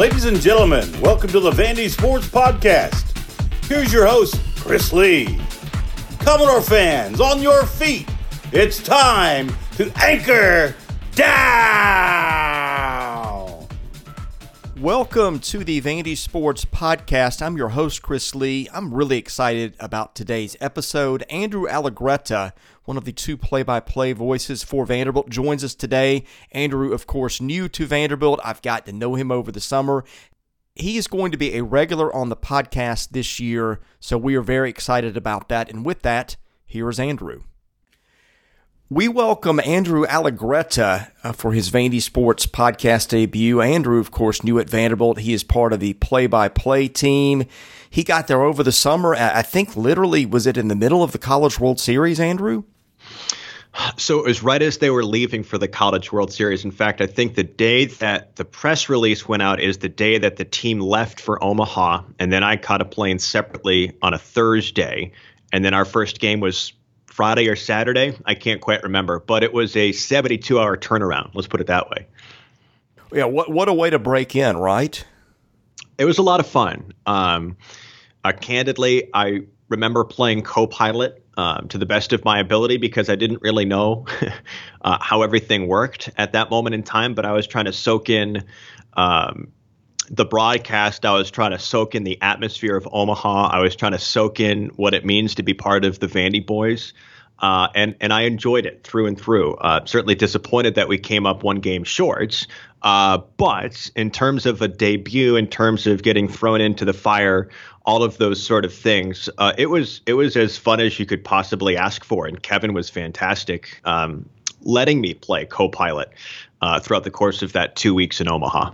Ladies and gentlemen, welcome to the Vandy Sports Podcast. Here's your host, Chris Lee. Commodore fans, on your feet. It's time to anchor down. Welcome to the Vandy Sports Podcast. I'm your host, Chris Lee. I'm really excited about today's episode. Andrew Allegretta, one of the two play by play voices for Vanderbilt, joins us today. Andrew, of course, new to Vanderbilt. I've got to know him over the summer. He is going to be a regular on the podcast this year, so we are very excited about that. And with that, here is Andrew. We welcome Andrew Allegretta uh, for his Vandy Sports podcast debut. Andrew, of course, new at Vanderbilt. He is part of the play by play team. He got there over the summer. I think literally, was it in the middle of the College World Series, Andrew? So it was right as they were leaving for the College World Series. In fact, I think the day that the press release went out is the day that the team left for Omaha. And then I caught a plane separately on a Thursday. And then our first game was Friday or Saturday. I can't quite remember, but it was a 72 hour turnaround. Let's put it that way. Yeah, what what a way to break in, right? It was a lot of fun. Um, uh, candidly, I remember playing co-pilot um, to the best of my ability because I didn't really know uh, how everything worked at that moment in time. But I was trying to soak in um, the broadcast. I was trying to soak in the atmosphere of Omaha. I was trying to soak in what it means to be part of the Vandy Boys. Uh, and and I enjoyed it through and through. Uh, certainly disappointed that we came up one game short, uh, but in terms of a debut, in terms of getting thrown into the fire, all of those sort of things, uh, it was it was as fun as you could possibly ask for. And Kevin was fantastic, um, letting me play co-pilot uh, throughout the course of that two weeks in Omaha.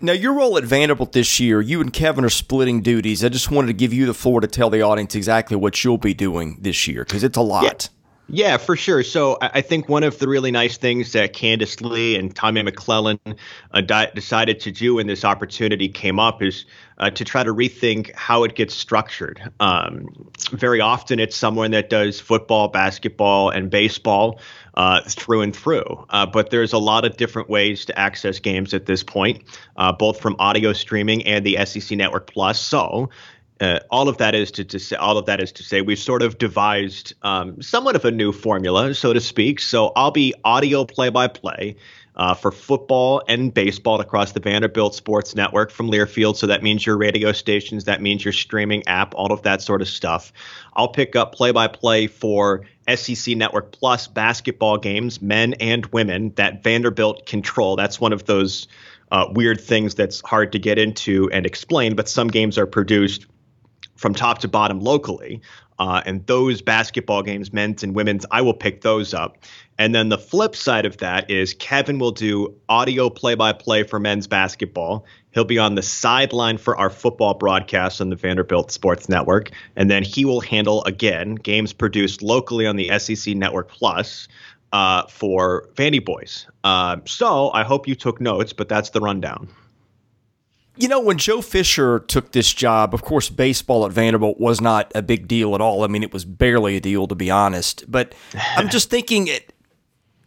Now, your role at Vanderbilt this year, you and Kevin are splitting duties. I just wanted to give you the floor to tell the audience exactly what you'll be doing this year because it's a lot. Yeah. Yeah, for sure. So I think one of the really nice things that Candice Lee and Tommy McClellan uh, di- decided to do when this opportunity came up is uh, to try to rethink how it gets structured. Um, very often, it's someone that does football, basketball, and baseball uh, through and through. Uh, but there's a lot of different ways to access games at this point, uh, both from audio streaming and the SEC Network Plus. So uh, all of that is to, to, say all of that is to say we've sort of devised um, somewhat of a new formula, so to speak. So I'll be audio play-by-play uh, for football and baseball across the Vanderbilt Sports Network from Learfield. So that means your radio stations, that means your streaming app, all of that sort of stuff. I'll pick up play-by-play for SEC Network Plus basketball games, men and women, that Vanderbilt control. That's one of those uh, weird things that's hard to get into and explain, but some games are produced from top to bottom locally. Uh, and those basketball games, men's and women's, I will pick those up. And then the flip side of that is Kevin will do audio play by play for men's basketball. He'll be on the sideline for our football broadcast on the Vanderbilt Sports Network. And then he will handle, again, games produced locally on the SEC Network Plus uh, for Vandy Boys. Uh, so I hope you took notes, but that's the rundown. You know, when Joe Fisher took this job, of course, baseball at Vanderbilt was not a big deal at all. I mean, it was barely a deal, to be honest. But I'm just thinking it,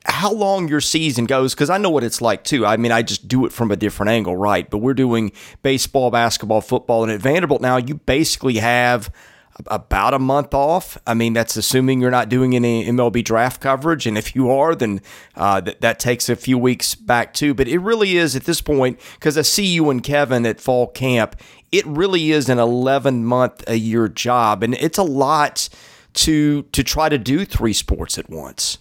how long your season goes, because I know what it's like too. I mean, I just do it from a different angle, right? But we're doing baseball, basketball, football, and at Vanderbilt now, you basically have – about a month off. I mean, that's assuming you're not doing any MLB draft coverage. And if you are, then uh, that, that takes a few weeks back too. But it really is at this point, because I see you and Kevin at fall camp, it really is an 11 month a year job. And it's a lot to to try to do three sports at once.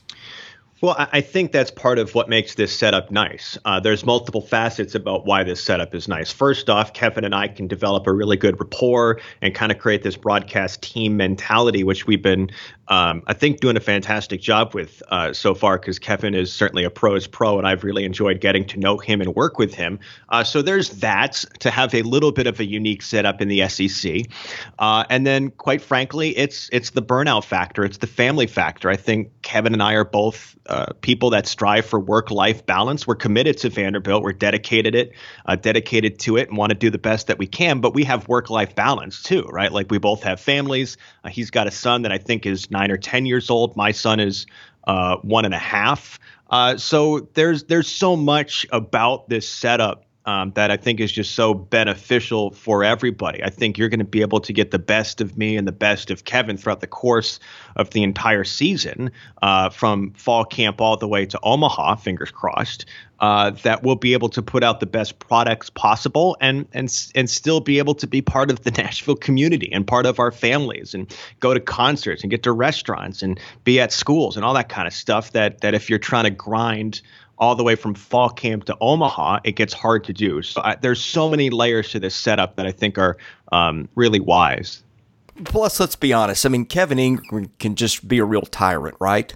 Well, I think that's part of what makes this setup nice. Uh, there's multiple facets about why this setup is nice. First off, Kevin and I can develop a really good rapport and kind of create this broadcast team mentality, which we've been, um, I think, doing a fantastic job with uh, so far because Kevin is certainly a pro's pro, and I've really enjoyed getting to know him and work with him. Uh, so there's that to have a little bit of a unique setup in the SEC, uh, and then quite frankly, it's it's the burnout factor, it's the family factor. I think Kevin and I are both uh, people that strive for work-life balance. We're committed to Vanderbilt. We're dedicated it, uh, dedicated to it, and want to do the best that we can. But we have work-life balance too, right? Like we both have families. Uh, he's got a son that I think is nine or ten years old. My son is uh, one and a half. Uh, so there's there's so much about this setup um, that I think is just so beneficial for everybody. I think you're going to be able to get the best of me and the best of Kevin throughout the course of the entire season, uh, from fall camp all the way to Omaha. Fingers crossed. Uh, that we'll be able to put out the best products possible and and and still be able to be part of the Nashville community and part of our families and go to concerts and get to restaurants and be at schools and all that kind of stuff that that if you're trying to grind all the way from fall camp to Omaha, it gets hard to do. So I, there's so many layers to this setup that I think are um, really wise. Plus, let's be honest. I mean, Kevin Ingram can just be a real tyrant, right?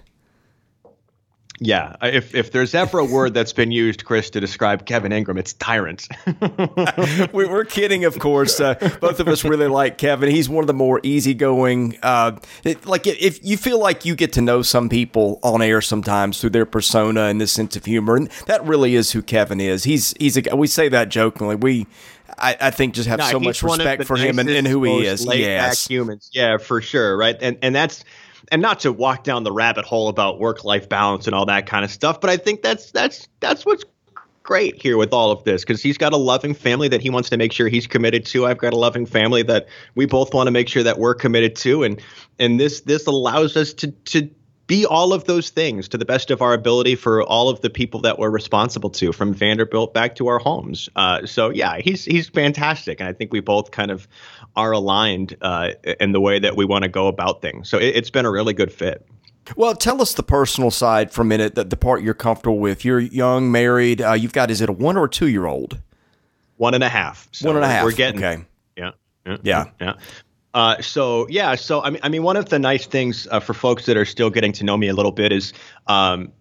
Yeah, if if there's ever a word that's been used, Chris, to describe Kevin Ingram, it's tyrant. we, are kidding, of course. Uh, both of us really like Kevin. He's one of the more easygoing. Uh, it, like if you feel like you get to know some people on air sometimes through their persona and this sense of humor, and that really is who Kevin is. He's he's a. We say that jokingly. We I, I, think just have no, so much respect for him and, and, who he is. Yes, humans. Yeah, for sure. Right, and and that's and not to walk down the rabbit hole about work life balance and all that kind of stuff, but I think that's that's that's what's great here with all of this because he's got a loving family that he wants to make sure he's committed to. I've got a loving family that we both want to make sure that we're committed to, and and this this allows us to to be all of those things to the best of our ability for all of the people that we're responsible to, from Vanderbilt back to our homes. Uh, so yeah, he's he's fantastic, and I think we both kind of are aligned uh, in the way that we want to go about things. So it, has been a really good fit. Well, tell us the personal side for a minute. The, the part you're comfortable with. You're young, married. Uh, you've got is it a one or a two year old? One and a half. So one and a half. We're getting okay. Yeah. Yeah. Yeah. yeah. Uh, so yeah, so I mean, I mean, one of the nice things uh, for folks that are still getting to know me a little bit is, um,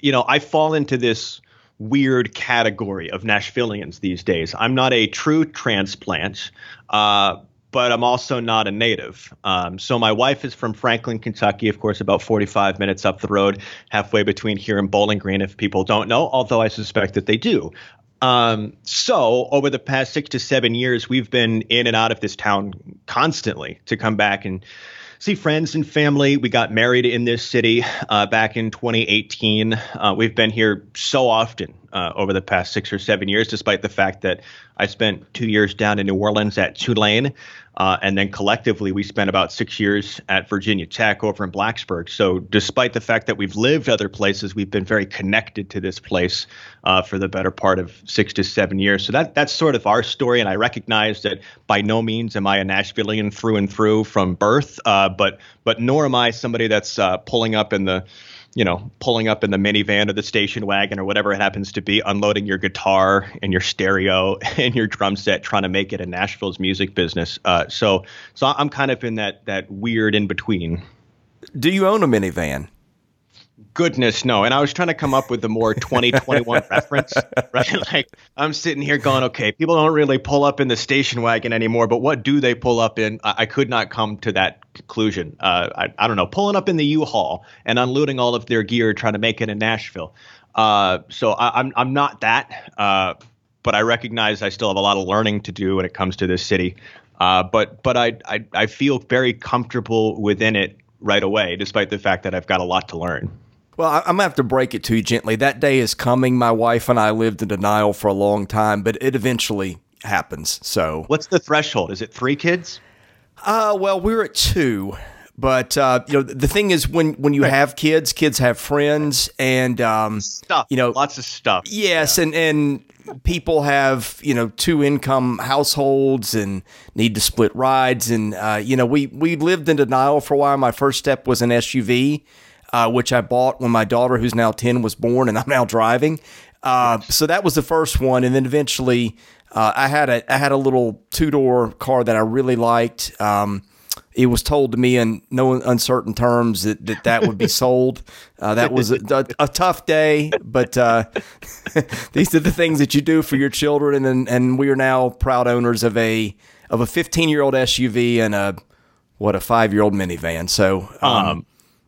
you know, I fall into this weird category of Nashvillians these days. I'm not a true transplant, uh, but I'm also not a native. Um, so my wife is from Franklin, Kentucky, of course, about 45 minutes up the road, halfway between here and Bowling Green. If people don't know, although I suspect that they do. Um, so over the past six to seven years, we've been in and out of this town constantly to come back and see friends and family. We got married in this city uh, back in 2018. Uh, we've been here so often uh, over the past six or seven years, despite the fact that I spent two years down in New Orleans at Tulane. Uh, and then collectively, we spent about six years at Virginia Tech over in Blacksburg. So, despite the fact that we've lived other places, we've been very connected to this place uh, for the better part of six to seven years. So that that's sort of our story. And I recognize that by no means am I a Nashvilleian through and through from birth, uh, but but nor am I somebody that's uh, pulling up in the you know, pulling up in the minivan or the station wagon or whatever it happens to be, unloading your guitar and your stereo and your drum set, trying to make it in Nashville's music business. Uh, so, so I'm kind of in that that weird in between. Do you own a minivan? Goodness no. And i was trying to come up with a more 2021 reference right? Like i'm sitting here going okay people don't really pull up in the station wagon anymore but what do they pull up in? I, I could not come to that conclusion. Uh, I, I, don't know pulling up in the u-haul and unloading all of their gear trying to make it in nashville. Uh, so I, am I'm, I'm not that uh, but i recognize i still have a lot of learning to do when it comes to this city. Uh, but but I, I i feel very comfortable within it right away despite the fact that i've got a lot to learn well, I'm going to have to break it to you gently. That day is coming. My wife and I lived in denial for a long time, but it eventually happens. So, what's the threshold? Is it three kids? Uh, well, we're at two. But uh, you know, the thing is, when when you have kids, kids have friends, and um, stuff. You know, lots of stuff. Yes, yeah. and and people have you know two income households and need to split rides, and uh, you know, we we lived in denial for a while. My first step was an SUV uh, which I bought when my daughter, who's now 10, was born, and I'm now driving. Uh, so that was the first one. And then eventually, uh, I had a I had a little two door car that I really liked. Um, it was told to me in no uncertain terms that that, that would be sold. Uh, that was a, a, a, tough day, but uh, these are the things that you do for your children, and and we are now proud owners of a of a 15 year old SUV and a what a five year old minivan. So. Um, um,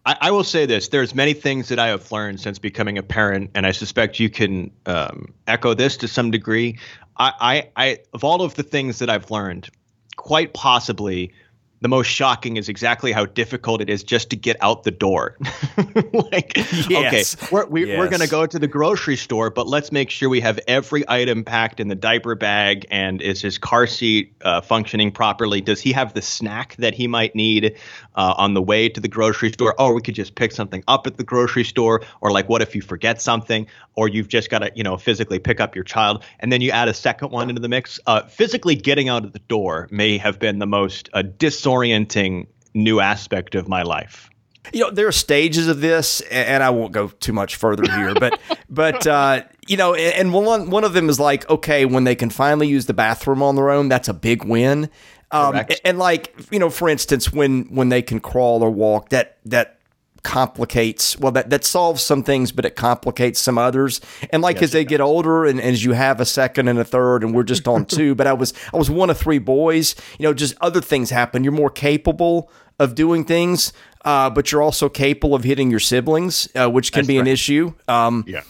I, I, will say this: there's many things that I have learned since becoming a parent, and I suspect you can um, echo this to some degree. I, I, I, of all of the things that I've learned, quite possibly the most shocking is exactly how difficult it is just to get out the door. like, yes. okay, we're, we, yes. we're going to go to the grocery store, but let's make sure we have every item packed in the diaper bag. And is his car seat uh, functioning properly? Does he have the snack that he might need uh, on the way to the grocery store? Or we could just pick something up at the grocery store. Or like, what if you forget something? Or you've just got to, you know, physically pick up your child, and then you add a second one into the mix. Uh, physically getting out of the door may have been the most uh, dis disorienting new aspect of my life. You know, there are stages of this, and I won't go too much further here, but but uh, you know, and one one of them is like, okay, when they can finally use the bathroom on their own, that's a big win. Um, and, and like you know, for instance, when when they can crawl or walk, that that complicates well that that solves some things but it complicates some others. And like yes, as they get older and, and, as you have a second and a third and we're just on two but i was i was one of three boys you know just other things happen. You're more capable of doing things uh, but you're also capable of hitting your siblings uh, which can that's be right. an issue. Um, yeah.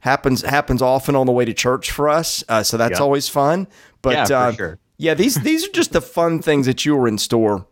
happens happens often on the way to church for us uh, so that's yeah. always fun. But yeah, uh, sure. yeah these these are just the fun things that you were in store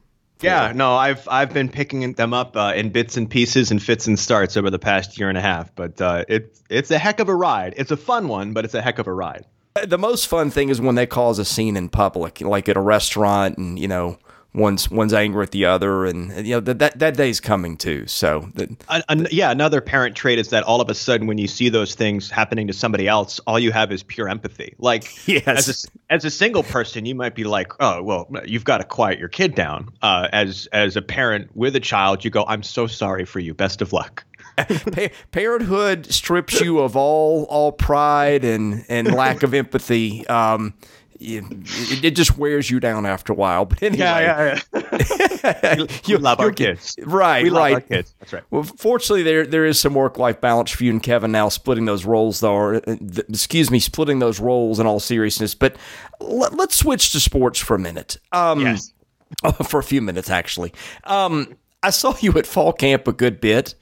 yeah, no, I've I've been picking them up uh, in bits and pieces and fits and starts over the past year and a half, but uh, it's it's a heck of a ride. It's a fun one, but it's a heck of a ride. The most fun thing is when they cause a scene in public, like at a restaurant, and you know one's one's angry at the other, and you know that that, that day's coming too. So, that, yeah, another parent trait is that all of a sudden, when you see those things happening to somebody else, all you have is pure empathy. Like, yes. as a, as a single person, you might be like, oh, well, you've got to quiet your kid down. Uh, as as a parent with a child, you go, I'm so sorry for you. Best of luck. Parenthood strips you of all all pride and and lack of empathy. Um, it, it, just wears you down after a while. But anyway, yeah, yeah, yeah. you, love our kids, right? We right. our kids. That's right. Well, fortunately, there there is some work life balance for you and Kevin now, splitting those roles, though. Or, uh, excuse me, splitting those roles in all seriousness. But let, us switch to sports for a minute. Um, yes. for a few minutes, actually. Um, I saw you at fall camp a good bit.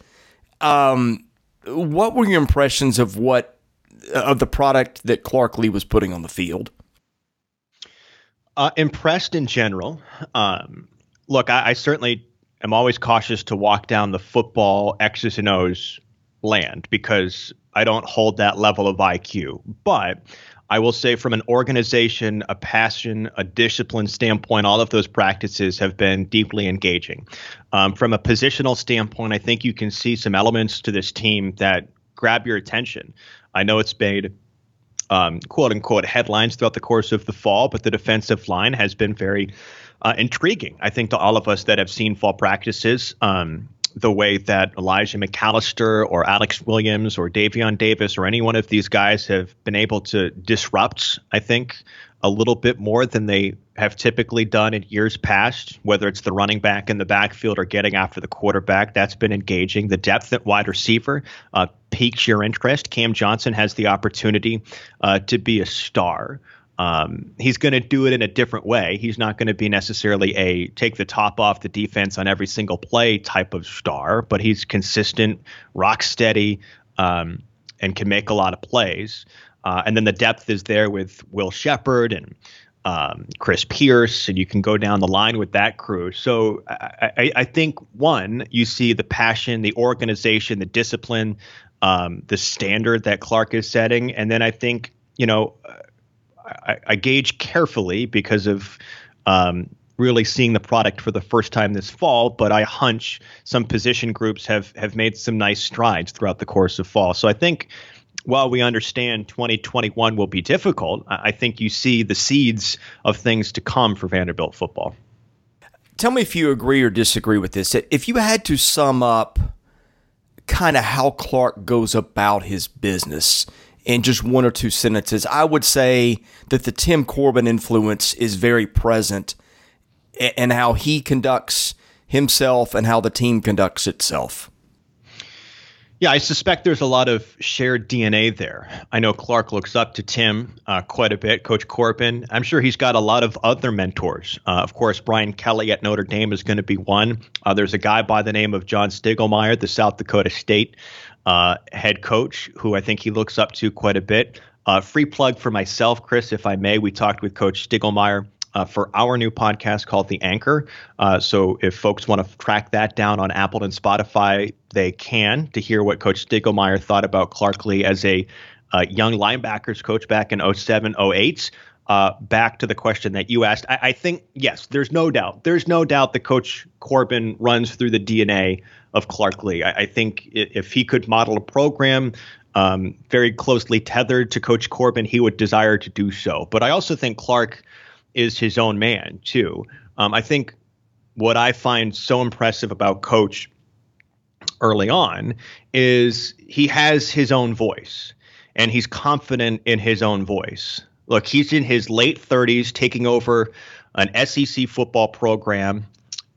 Um, what were your impressions of what of the product that Clark Lea was putting on the field? Uh, impressed in general. Um, look, I, I, certainly am always cautious to walk down the football X's and O's land because I don't hold that level of IQ. But I will say, from an organization, a passion, a discipline standpoint, all of those practices have been deeply engaging. Um, from a positional standpoint, I think you can see some elements to this team that grab your attention. I know it's made um, quote unquote headlines throughout the course of the fall, but the defensive line has been very uh, intriguing, I think, to all of us that have seen fall practices. Um, the way that Elijah McAllister or Alex Williams or Daevion Davis or any one of these guys have been able to disrupt, I think, a little bit more than they have typically done in years past, whether it's the running back in the backfield or getting after the quarterback. That's been engaging. The depth at wide receiver uh, piques your interest. Cam Johnson has the opportunity uh, to be a star. Um, he's going to do it in a different way. He's not going to be necessarily a take the top off the defense on every single play type of star, but he's consistent, rock steady, um, and can make a lot of plays. Uh, and then the depth is there with Will Sheppard and um, Chris Pierce, and you can go down the line with that crew. So I, I, I think one, you see the passion, the organization, the discipline, um, the standard that Clark is setting, and then I think you know I, I gauge carefully because of um, really seeing the product for the first time this fall, but I hunch some position groups have have made some nice strides throughout the course of fall. So I think while we understand 2021 will be difficult, I think you see the seeds of things to come for Vanderbilt football. Tell me if you agree or disagree with this. If you had to sum up kind of how Clark goes about his business in just one or two sentences, I would say that the Tim Corbin influence is very present and how he conducts himself and how the team conducts itself. Yeah, I suspect there's a lot of shared DNA there. I know Clark looks up to Tim uh, quite a bit, Coach Corbin. I'm sure he's got a lot of other mentors. Uh, of course, Brian Kelly at Notre Dame is going to be one. Uh, there's a guy by the name of John Stiegelmeier, the South Dakota State uh, head coach, who I think he looks up to quite a bit. Uh, free plug for myself, Chris, if I may. We talked with Coach Stiegelmeier uh, for our new podcast called The Anchor. Uh, so if folks want to track that down on Apple and Spotify, they can to hear what Coach Stiegelmeier thought about Clark Lea as a uh, young linebackers coach back in 07, 08. Uh, back to the question that you asked, I, I, think yes, there's no doubt. There's no doubt that Coach Corbin runs through the DNA of Clark Lea. I, I think if he could model a program um, very closely tethered to Coach Corbin, he would desire to do so. But I also think Clark is his own man too. Um, I think what I find so impressive about Coach early on is he has his own voice and he's confident in his own voice. Look, he's in his late 30s, taking over an SEC football program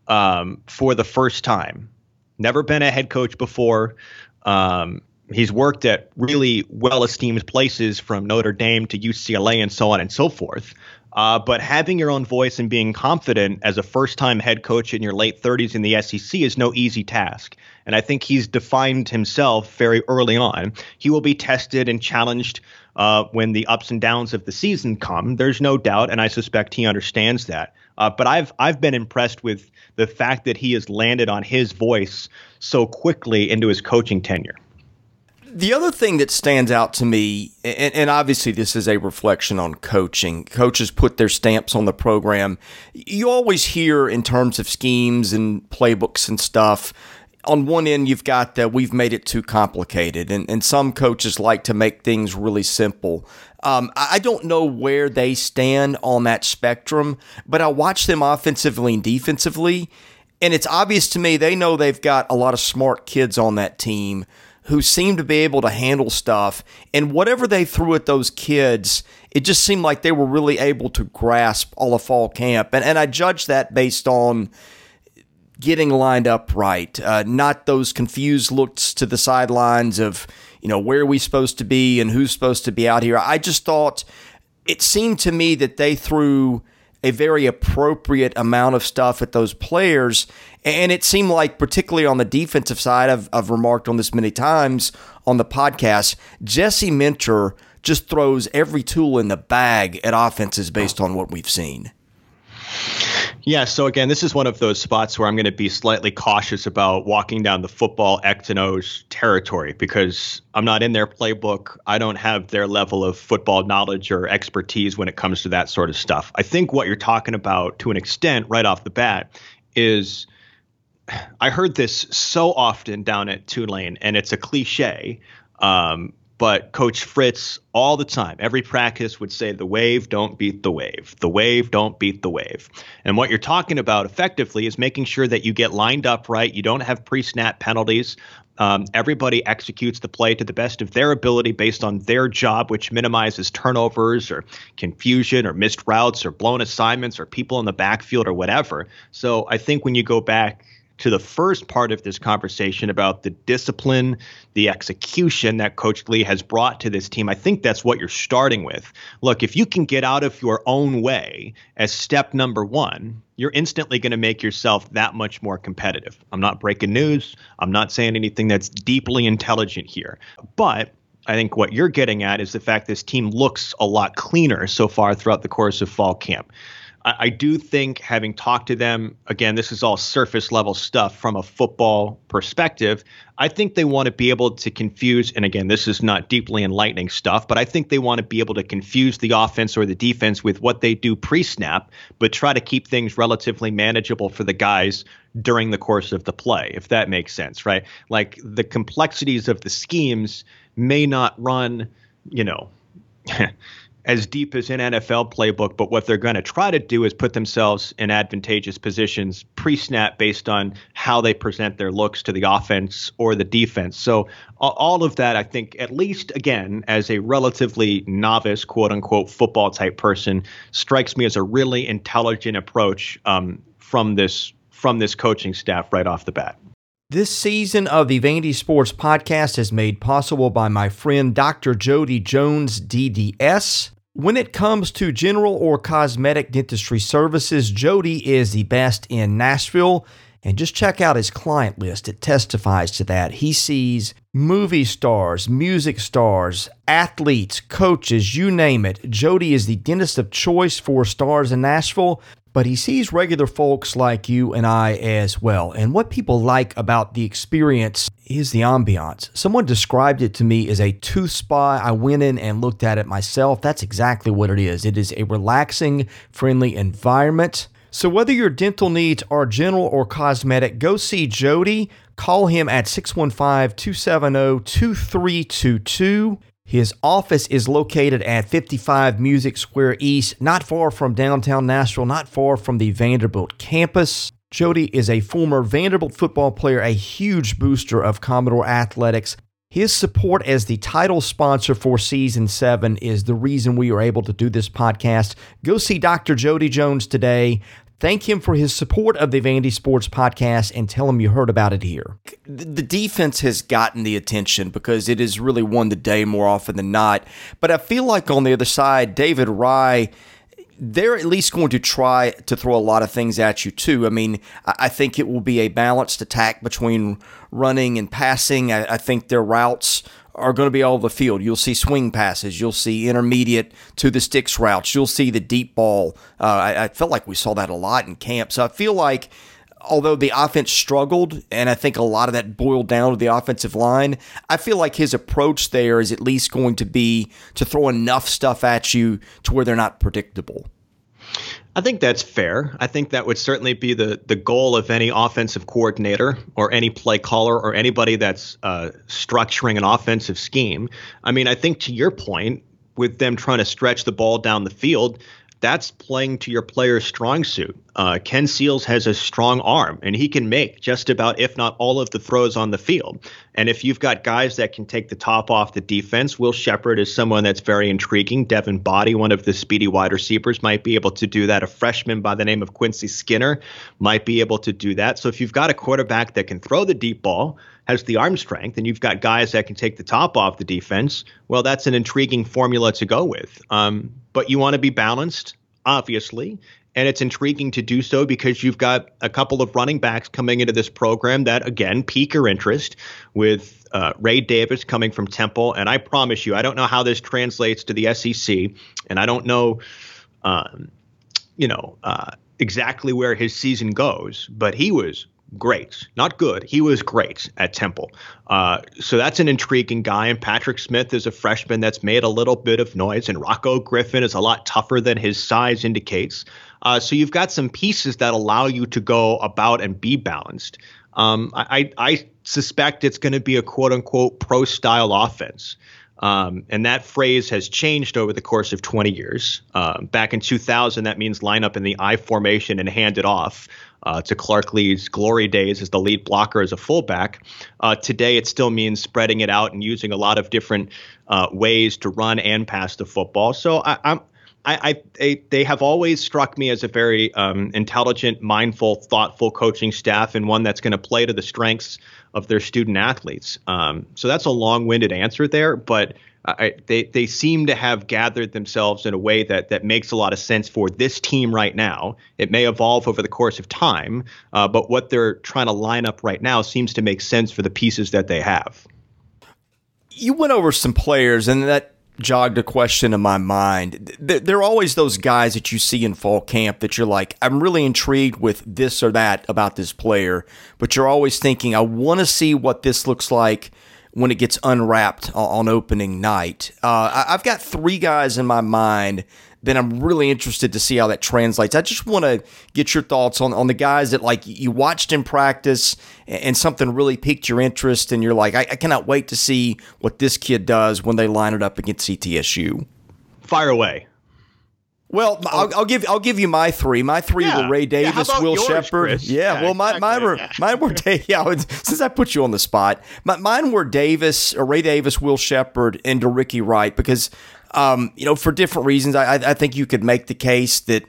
um, for the first time. Never been a head coach before. Um, he's worked at really well esteemed places from Notre Dame to UCLA and so on and so forth. Uh, but having your own voice and being confident as a first time head coach in your late 30s in the SEC is no easy task. And I think he's defined himself very early on. He will be tested and challenged uh, when the ups and downs of the season come. There's no doubt, and I suspect he understands that. Uh, but I've I've been impressed with the fact that he has landed on his voice so quickly into his coaching tenure. The other thing that stands out to me, and, and, obviously this is a reflection on coaching, coaches put their stamps on the program. You always hear in terms of schemes and playbooks and stuff. On one end, you've got that we've made it too complicated, and, and some coaches like to make things really simple. Um, I don't know where they stand on that spectrum, but I watch them offensively and defensively, and it's obvious to me they know they've got a lot of smart kids on that team who seemed to be able to handle stuff. And whatever they threw at those kids, it just seemed like they were really able to grasp all of fall camp. And, and I judge that based on getting lined up right, uh, not those confused looks to the sidelines of, you know, where are we supposed to be and who's supposed to be out here. I just thought it seemed to me that they threw a very appropriate amount of stuff at those players. And it seemed like, particularly on the defensive side, I've, I've remarked on this many times on the podcast, Jesse Minter just throws every tool in the bag at offenses based on what we've seen. Yeah, so again, this is one of those spots where I'm going to be slightly cautious about walking down the football X and O's territory because I'm not in their playbook. I don't have their level of football knowledge or expertise when it comes to that sort of stuff. I think what you're talking about to an extent right off the bat is I heard this so often down at Tulane, and it's a cliche. Um, but Coach Fritz, all the time, every practice would say, the wave don't beat the wave. The wave don't beat the wave. And what you're talking about effectively is making sure that you get lined up right. You don't have pre snap penalties. Um, everybody executes the play to the best of their ability based on their job, which minimizes turnovers or confusion or missed routes or blown assignments or people in the backfield or whatever. So I think when you go back to the first part of this conversation about the discipline, the execution that Coach Lea has brought to this team, I think that's what you're starting with. Look, if you can get out of your own way as step number one, you're instantly going to make yourself that much more competitive. I'm not breaking news. I'm not saying anything that's deeply intelligent here. But I think what you're getting at is the fact this team looks a lot cleaner so far throughout the course of fall camp. I, I do think having talked to them again, this is all surface level stuff from a football perspective. I think they want to be able to confuse, and again, this is not deeply enlightening stuff, but I think they want to be able to confuse the offense or the defense with what they do pre snap, but try to keep things relatively manageable for the guys during the course of the play, if that makes sense, right? Like the complexities of the schemes may not run, you know, as deep as an NFL playbook, but what they're going to try to do is put themselves in advantageous positions pre snap based on how they present their looks to the offense or the defense. So, all of that, I think, at least again, as a relatively novice, quote unquote, football type person, strikes me as a really intelligent approach um, from this from this coaching staff right off the bat. This season of the Vandy Sports Podcast is made possible by my friend Dr. Jody Jones, DDS. When it comes to general or cosmetic dentistry services, Jody is the best in Nashville. And just check out his client list. It testifies to that. He sees movie stars, music stars, athletes, coaches, you name it. Jody is the dentist of choice for stars in Nashville, but he sees regular folks like you and I as well. And what people like about the experience is the ambiance. Someone described it to me as a tooth spa. I went in and looked at it myself. That's exactly what it is. It is a relaxing, friendly environment. So, whether your dental needs are general or cosmetic, go see Jody. Call him at 615 270 2322. His office is located at 55 Music Square East, not far from downtown Nashville, not far from the Vanderbilt campus. Jody is a former Vanderbilt football player, a huge booster of Commodore athletics. His support as the title sponsor for season seven is the reason we are able to do this podcast. Go see Dr. Jody Jones today. Thank him for his support of the Vandy Sports Podcast and tell him you heard about it here. The defense has gotten the attention because it has really won the day more often than not. But I feel like on the other side, David Raih they're at least going to try to throw a lot of things at you too. I mean, I think it will be a balanced attack between running and passing. I, think their routes are going to be all over the field. You'll see swing passes. You'll see intermediate to the sticks routes. You'll see the deep ball. Uh, I, I felt like we saw that a lot in camp. So I feel like although the offense struggled, and I think a lot of that boiled down to the offensive line, I feel like his approach there is at least going to be to throw enough stuff at you to where they're not predictable. I think that's fair. I think that would certainly be the the goal of any offensive coordinator or any play caller or anybody that's uh, structuring an offensive scheme. I mean, I think to your point, with them trying to stretch the ball down the field, that's playing to your player's strong suit. Uh, Ken Seals has a strong arm, and he can make just about, if not all, of the throws on the field. And if you've got guys that can take the top off the defense, Will Sheppard is someone that's very intriguing. Devin Boddie, one of the speedy wide receivers, might be able to do that. A freshman by the name of Quincy Skinner might be able to do that. So if you've got a quarterback that can throw the deep ball, has the arm strength, and you've got guys that can take the top off the defense, well, that's an intriguing formula to go with. Um, but you want to be balanced, obviously. And it's intriguing to do so because you've got a couple of running backs coming into this program that, again, pique your interest with uh, Ray Davis coming from Temple. And I promise you, I don't know how this translates to the SEC, and I don't know, um, you know, uh, exactly where his season goes, but he was great, not good. He was great at Temple. Uh, so that's an intriguing guy. And Patrick Smith is a freshman that's made a little bit of noise. And Rocko Griffin is a lot tougher than his size indicates. Uh, so you've got some pieces that allow you to go about and be balanced. Um, I, I suspect it's going to be a quote unquote pro style offense. Um, and that phrase has changed over the course of 20 years. Uh, back in 2000, that means line up in the I formation and hand it off uh, to Clark Lea's glory days as the lead blocker as a fullback. Uh, today, it still means spreading it out and using a lot of different uh, ways to run and pass the football. So I, I'm. I, I, they have always struck me as a very um, intelligent, mindful, thoughtful coaching staff, and one that's going to play to the strengths of their student athletes. Um, so that's a long-winded answer there, but I, they they seem to have gathered themselves in a way that that makes a lot of sense for this team right now. It may evolve over the course of time, uh, but what they're trying to line up right now seems to make sense for the pieces that they have. You went over some players, and that jogged a question in my mind. There are always those guys that you see in fall camp that you're like, I'm really intrigued with this or that about this player, but you're always thinking, I want to see what this looks like when it gets unwrapped on opening night. Uh, I've got three guys in my mind that I'm really interested to see how that translates. I just want to get your thoughts on, on the guys that like you watched in practice and something really piqued your interest, and you're like, I, I cannot wait to see what this kid does when they line it up against ETSU. Fire away. Well, I'll, I'll, give I'll give you my three. My three yeah. were Ray Davis, yeah, Will Sheppard. Yeah, yeah, well, my, mine were mine were yeah. Since I put you on the spot, my, mine were Davis, or Ray Davis, Will Sheppard, and Ricky Wright because um, you know for different reasons. I, I think you could make the case that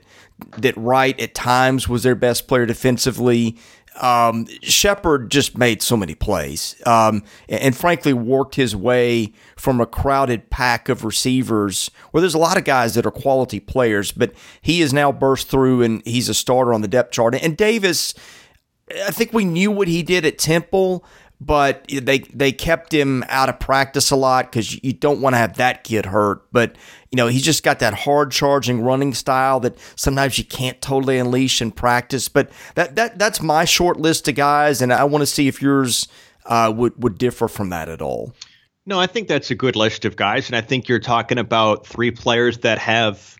that Wright at times was their best player defensively um, Sheppard just made so many plays um, and, and, frankly worked his way from a crowded pack of receivers where there's a lot of guys that are quality players, but he has now burst through and he's a starter on the depth chart. And Davis, I think we knew what he did at Temple, but they they kept him out of practice a lot because you don't want to have that kid hurt. But you know he's just got that hard charging running style that sometimes you can't totally unleash in practice. But that that that's my short list of guys, and I want to see if yours uh, would would differ from that at all. No, I think that's a good list of guys, and I think you're talking about three players that have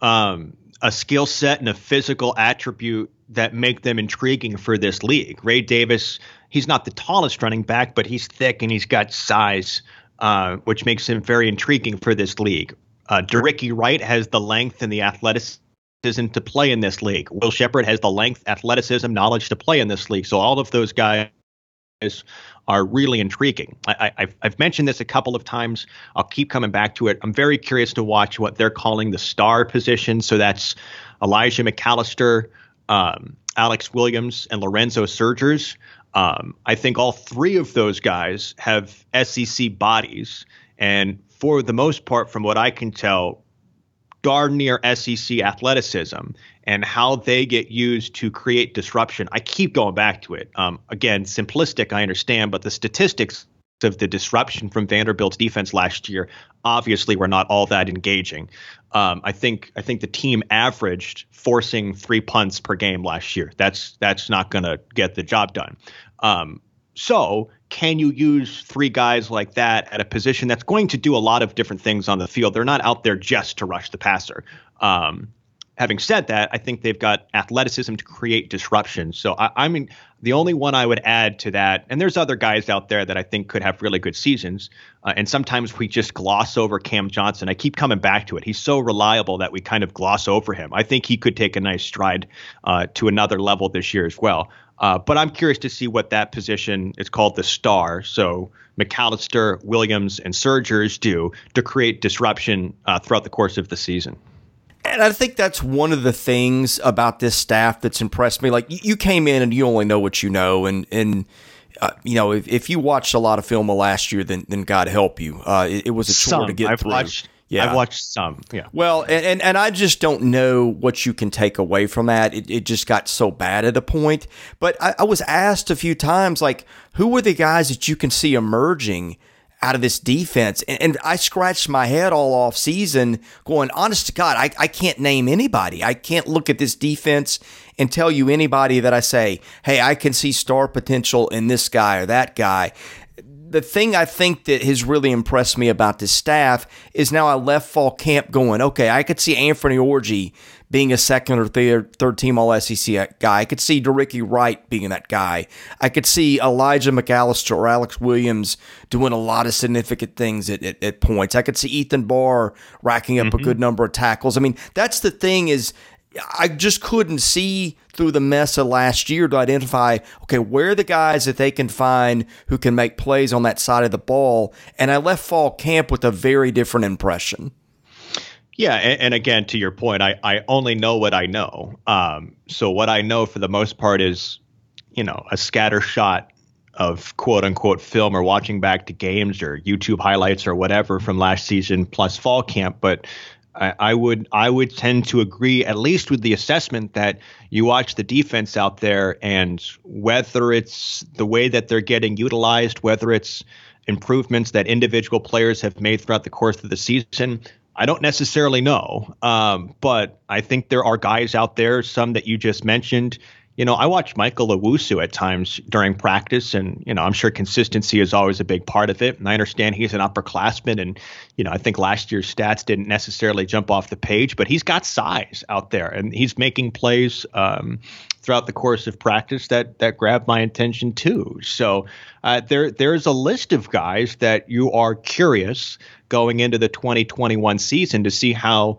um, a skill set and a physical attribute that make them intriguing for this league. Ray Davis, he's not the tallest running back, but he's thick and he's got size, uh, which makes him very intriguing for this league. Uh, De'Rickey Wright has the length and the athleticism to play in this league. Will Sheppard has the length, athleticism, knowledge to play in this league. So all of those guys are really intriguing. I, have mentioned this a couple of times. I'll keep coming back to it. I'm very curious to watch what they're calling the star position. So that's Elijah McAllister, um, Alex Williams, and Lorenzo Surgers. Um, I think all three of those guys have SEC bodies. And for the most part, from what I can tell, darn near SEC athleticism and how they get used to create disruption. I keep going back to it. Um, again, simplistic, I understand, but the statistics of the disruption from Vanderbilt's defense last year obviously were not all that engaging. Um, I think I think the team averaged forcing three punts per game last year. That's that's not going to get the job done. Um, so can you use three guys like that at a position that's going to do a lot of different things on the field? They're not out there just to rush the passer. Um, having said that, I think they've got athleticism to create disruption. So I, I, mean, the only one I would add to that, and there's other guys out there that I think could have really good seasons. Uh, and sometimes we just gloss over Cam Johnson. I keep coming back to it. He's so reliable that we kind of gloss over him. I think he could take a nice stride uh, to another level this year as well. Uh, but I'm curious to see what that position is called the star. So McAllister, Williams, and Surgers do to create disruption uh, throughout the course of the season. And I think that's one of the things about this staff that's impressed me. Like you came in and you only know what you know, and and uh, you know if, if you watched a lot of film last year, then then God help you. Uh, it, it, was a chore Some. to get I've through. Watched, yeah. I've watched some. Yeah. Well, and, and, and I just don't know what you can take away from that. It, it just got so bad at a point. But I, I was asked a few times, like, who were the guys that you can see emerging out of this defense? And, and I scratched my head all off season going, honest to God, I, I can't name anybody. I can't look at this defense and tell you anybody that I say, hey, I can see star potential in this guy or that guy the thing I think that has really impressed me about this staff is now I left fall camp going, okay, I could see Anthony Orji being a second or third, third team All SEC guy. I could see De'Rickey Wright being that guy. I could see Elijah McAllister or Alex Williams doing a lot of significant things at, at, at points. I could see Ethan Barr racking up mm-hmm. a good number of tackles. I mean, that's the thing is I just couldn't see through the mess of last year to identify, okay, where are the guys that they can find who can make plays on that side of the ball? And I left fall camp with a very different impression. Yeah, and, and again, to your point, I, I only know what I know. Um, so what I know for the most part is, you know, a scatter shot of quote unquote film or watching back to games or YouTube highlights or whatever from last season plus fall camp. But I, I, would I would tend to agree at least with the assessment that you watch the defense out there and whether it's the way that they're getting utilized, whether it's improvements that individual players have made throughout the course of the season, I don't necessarily know. Um, but I think there are guys out there, some that you just mentioned, you know, I watch Michael Owusu at times during practice, and you know, I'm sure consistency is always a big part of it. And I understand he's an upperclassman, and you know, I think last year's stats didn't necessarily jump off the page, but he's got size out there, and he's making plays um, throughout the course of practice that that grabbed my attention too. So uh, there there's a list of guys that you are curious going into the 2021 season to see how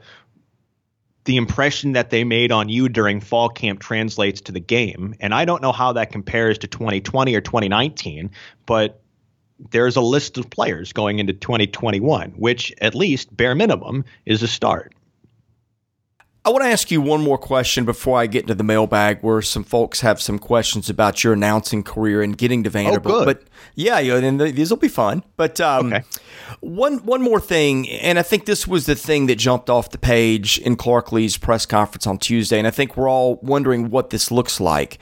the impression that they made on you during fall camp translates to the game. And I don't know how that compares to 2020 or 2019, but there's a list of players going into 2021, which at least bare minimum is a start. I want to ask you one more question before I get into the mailbag, where some folks have some questions about your announcing career and getting to Vanderbilt. Oh, but yeah, yeah, and these will be fun. But um, okay. one one more thing, and I think this was the thing that jumped off the page in Clark Lea's press conference on Tuesday, and I think we're all wondering what this looks like.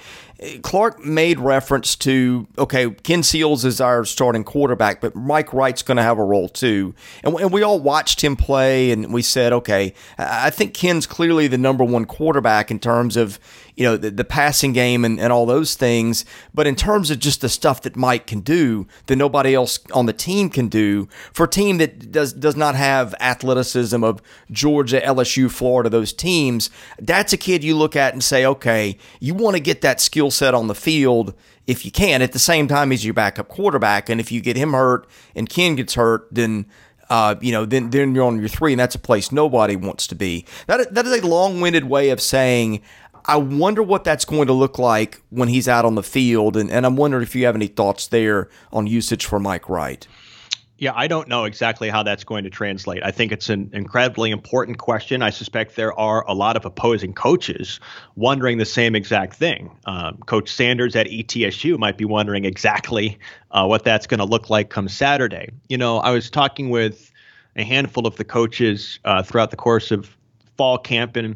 Clark made reference to okay, Ken Seals is our starting quarterback, but Mike Wright's going to have a role too. And, and, we all watched him play, and we said, okay, I think Ken's clearly the number one quarterback in terms of you know, the, the passing game and, and all those things. But in terms of just the stuff that Mike can do that nobody else on the team can do, for a team that does does not have athleticism of Georgia, LSU, Florida, those teams, that's a kid you look at and say, okay, you want to get that skill set on the field if you can at the same time as your backup quarterback. And if you get him hurt and Ken gets hurt, then uh, you know, then then you're on your three, and that's a place nobody wants to be. That that is a long-winded way of saying I wonder what that's going to look like when he's out on the field. And, and I'm wondering if you have any thoughts there on usage for Mike Wright. Yeah, I don't know exactly how that's going to translate. I think it's an incredibly important question. I suspect there are a lot of opposing coaches wondering the same exact thing. Um, Coach Sanders at ETSU might be wondering exactly uh, what that's going to look like come Saturday. You know, I was talking with a handful of the coaches uh, throughout the course of fall camp, and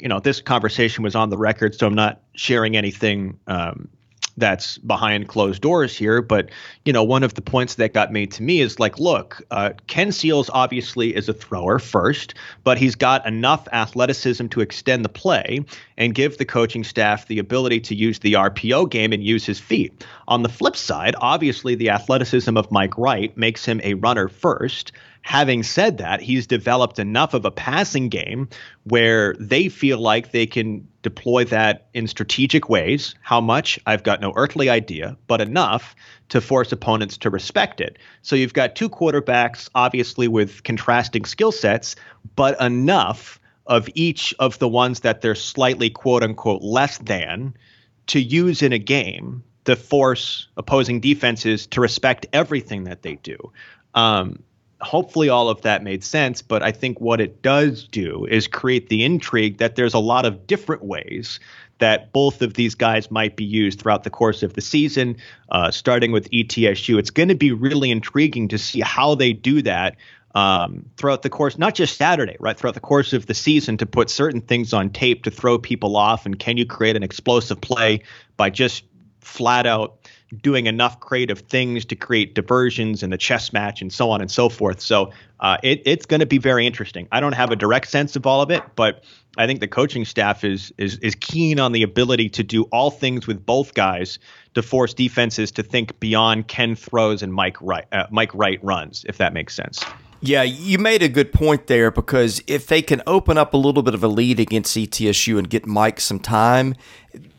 you know, this conversation was on the record, so I'm not sharing anything um, that's behind closed doors here. But you know, one of the points that got made to me is like, look, uh, Ken Seals obviously is a thrower first, but he's got enough athleticism to extend the play and give the coaching staff the ability to use the RPO game and use his feet. On the flip side, obviously the athleticism of Mike Wright makes him a runner first. Having said that, he's developed enough of a passing game where they feel like they can deploy that in strategic ways. How much? I've got no earthly idea, but enough to force opponents to respect it. So you've got two quarterbacks, obviously with contrasting skill sets, but enough of each of the ones that they're slightly quote unquote less than to use in a game to force opposing defenses to respect everything that they do. Um, hopefully all of that made sense but i think what it does do is create the intrigue that there's a lot of different ways that both of these guys might be used throughout the course of the season uh, starting with etsu it's going to be really intriguing to see how they do that um, throughout the course, not just Saturday, right? Throughout the course of the season, to put certain things on tape to throw people off, and can you create an explosive play by just flat out doing enough creative things to create diversions in the chess match and so on and so forth. So uh, it, it's going to be very interesting. I don't have a direct sense of all of it, but I think the coaching staff is is is keen on the ability to do all things with both guys to force defenses to think beyond Ken throws and Mike Wright uh, Mike Wright runs, if that makes sense. Yeah, you made a good point there because if they can open up a little bit of a lead against ETSU and get Mike some time,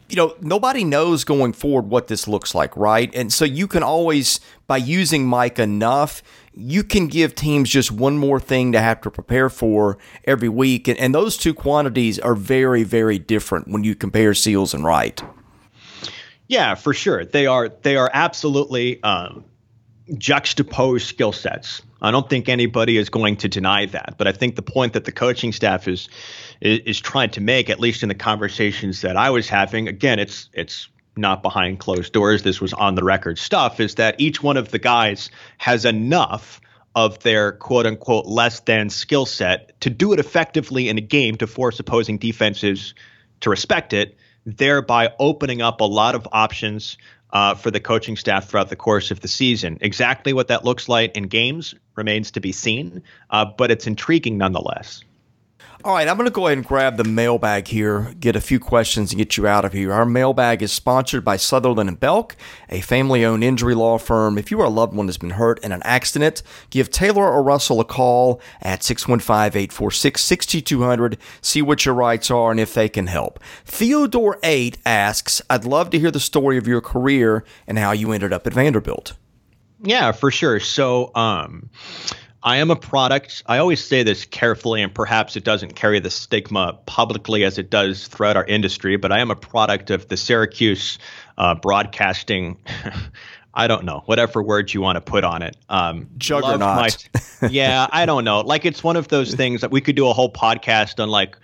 you know, nobody knows going forward what this looks like, right? And so you can always, by using Mike enough, you can give teams just one more thing to have to prepare for every week. And, and those two quantities are very, very different when you compare Seals and Wright. Yeah, for sure. They are they are absolutely um, juxtaposed skill sets. I don't think anybody is going to deny that. But I think the point that the coaching staff is is, is trying to make, at least in the conversations that I was having, again, it's it's not behind closed doors. This was on the record stuff. Is that each one of the guys has enough of their quote unquote less than skill set to do it effectively in a game to force opposing defenses to respect it, thereby opening up a lot of options uh, for the coaching staff throughout the course of the season. Exactly what that looks like in games remains to be seen, uh, but it's intriguing nonetheless. All right, I'm going to go ahead and grab the mailbag here, get a few questions and get you out of here. Our mailbag is sponsored by Sutherland and Belk, a family-owned injury law firm. If you are a loved one has been hurt in an accident, give Taylor or Russell a call at 615-846-6200. See what your rights are and if they can help. Theodore 8 asks, "I'd love to hear the story of your career and how you ended up at Vanderbilt." Yeah, for sure. So, um I am a product. I always say this carefully, and perhaps it doesn't carry the stigma publicly as it does throughout our industry, but I am a product of the Syracuse uh, broadcasting. I don't know, whatever words you want to put on it. Um, Juggernaut. My, yeah, I don't know. Like it's one of those things that we could do a whole podcast on, like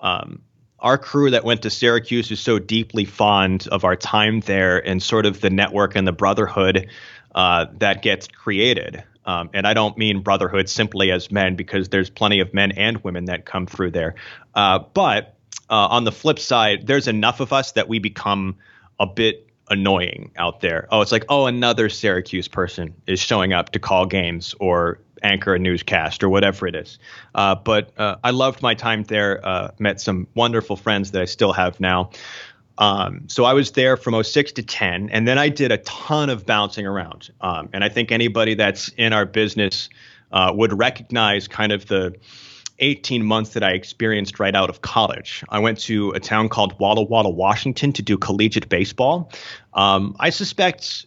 um, our crew that went to Syracuse is so deeply fond of our time there and sort of the network and the brotherhood uh, that gets created. Um, and I don't mean brotherhood simply as men, because there's plenty of men and women that come through there. Uh, but uh, on the flip side, there's enough of us that we become a bit annoying out there. Oh, it's like, oh, another Syracuse person is showing up to call games or anchor a newscast or whatever it is. Uh, but uh, I loved my time there. Uh, met some wonderful friends that I still have now. Um, so I was there from 06 to 10, and then I did a ton of bouncing around. Um, and I think anybody that's in our business uh, would recognize kind of the 18 months that I experienced right out of college. I went to a town called Walla Walla, Washington to do collegiate baseball. Um, I suspect